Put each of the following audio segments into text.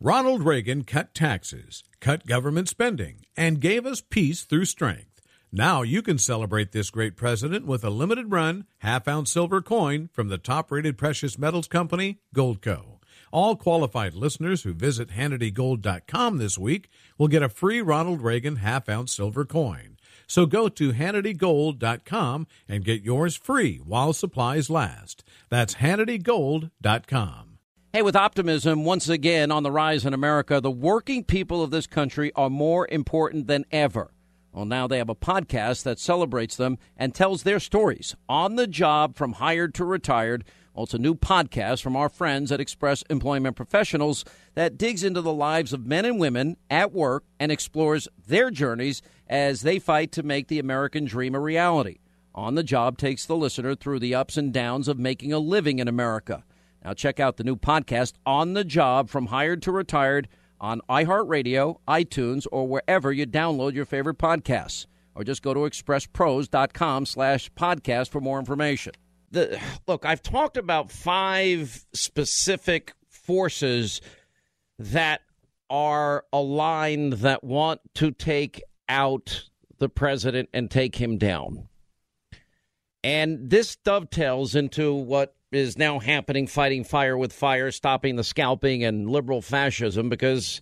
Ronald Reagan cut taxes, cut government spending, and gave us peace through strength. Now you can celebrate this great president with a limited run, half ounce silver coin from the top rated precious metals company, Goldco. All qualified listeners who visit HannityGold.com this week will get a free Ronald Reagan half ounce silver coin. So go to HannityGold.com and get yours free while supplies last. That's HannityGold.com. Hey, with optimism once again on the rise in America, the working people of this country are more important than ever. Well, now they have a podcast that celebrates them and tells their stories on the job from hired to retired. Well, it's a new podcast from our friends at Express Employment Professionals that digs into the lives of men and women at work and explores their journeys as they fight to make the American dream a reality. On the Job takes the listener through the ups and downs of making a living in America. Now, check out the new podcast, On the Job From Hired to Retired, on iHeartRadio, iTunes, or wherever you download your favorite podcasts. Or just go to expresspros.com slash podcast for more information. The, look, I've talked about five specific forces that are aligned that want to take out the president and take him down. And this dovetails into what is now happening, fighting fire with fire, stopping the scalping and liberal fascism, because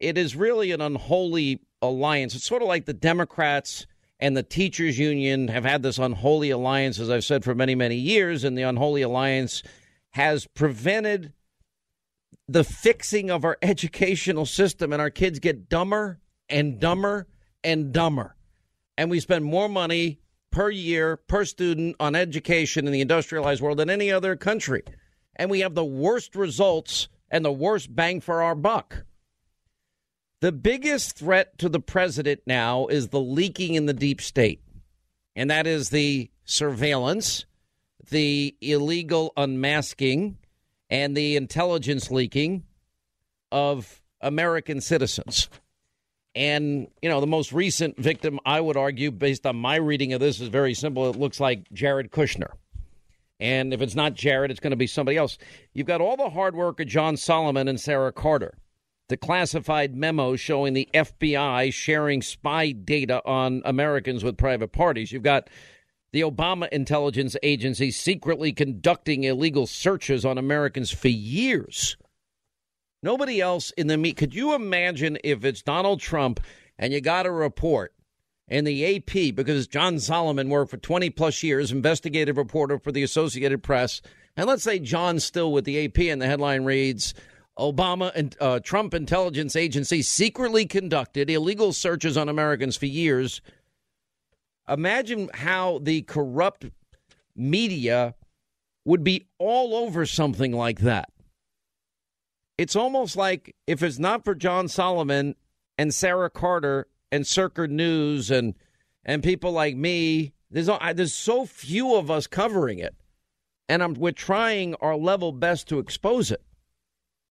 it is really an unholy alliance. It's sort of like the Democrats and the teachers union have had this unholy alliance, as I've said for many, many years, and the unholy alliance has prevented the fixing of our educational system, and our kids get dumber and dumber and dumber. And we spend more money per year per student on education in the industrialized world than any other country. And we have the worst results and the worst bang for our buck. The biggest threat to the president now is the leaking in the deep state, and that is the surveillance, the illegal unmasking, and the intelligence leaking of American citizens. And, you know, the most recent victim, I would argue, based on my reading of this, is very simple. It looks like Jared Kushner. And if it's not Jared, it's going to be somebody else. You've got all the hard work of John Solomon and Sarah Carter, the classified memos showing the FBI sharing spy data on Americans with private parties. You've got the Obama intelligence agency secretly conducting illegal searches on Americans for years. Nobody else in the meet. Could you imagine if it's Donald Trump and you got a report in the AP because John Solomon worked for 20 plus years, investigative reporter for the Associated Press, and let's say John's still with the AP and the headline reads Obama and uh, Trump intelligence agency secretly conducted illegal searches on Americans for years. Imagine how the corrupt media would be all over something like that it's almost like if it's not for John Solomon and Sarah Carter and Circa News and and people like me, there's there's so few of us covering it, and I'm, we're trying our level best to expose it.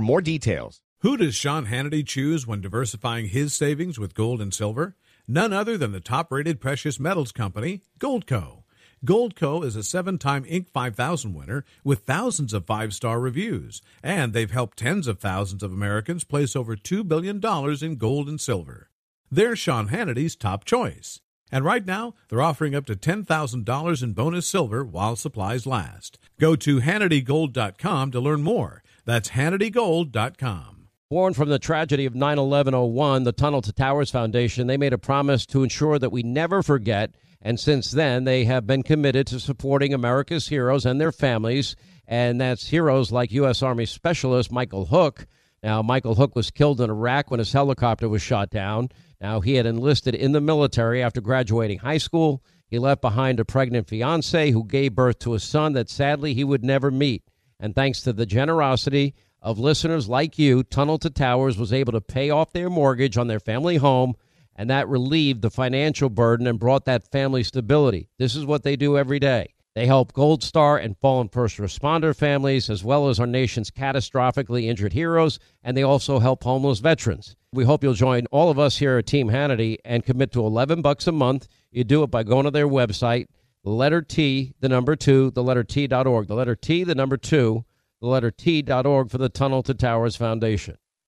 more details. Who does Sean Hannity choose when diversifying his savings with gold and silver? None other than the top rated precious metals company, Goldco. Goldco is a seven time Inc. 5000 winner with thousands of five star reviews, and they've helped tens of thousands of Americans place over $2 billion in gold and silver. They're Sean Hannity's top choice. And right now, they're offering up to $10,000 in bonus silver while supplies last. Go to HannityGold.com to learn more. That's HannityGold.com. Born from the tragedy of 9 11 01, the Tunnel to Towers Foundation, they made a promise to ensure that we never forget. And since then, they have been committed to supporting America's heroes and their families. And that's heroes like U.S. Army Specialist Michael Hook. Now, Michael Hook was killed in Iraq when his helicopter was shot down. Now, he had enlisted in the military after graduating high school. He left behind a pregnant fiancee who gave birth to a son that sadly he would never meet. And thanks to the generosity of listeners like you, Tunnel to Towers was able to pay off their mortgage on their family home, and that relieved the financial burden and brought that family stability. This is what they do every day. They help Gold Star and fallen first responder families, as well as our nation's catastrophically injured heroes, and they also help homeless veterans. We hope you'll join all of us here at Team Hannity and commit to 11 bucks a month. You do it by going to their website, letter T, the number two, the letter T.org. The letter T, the number two, the letter T.org for the Tunnel to Towers Foundation.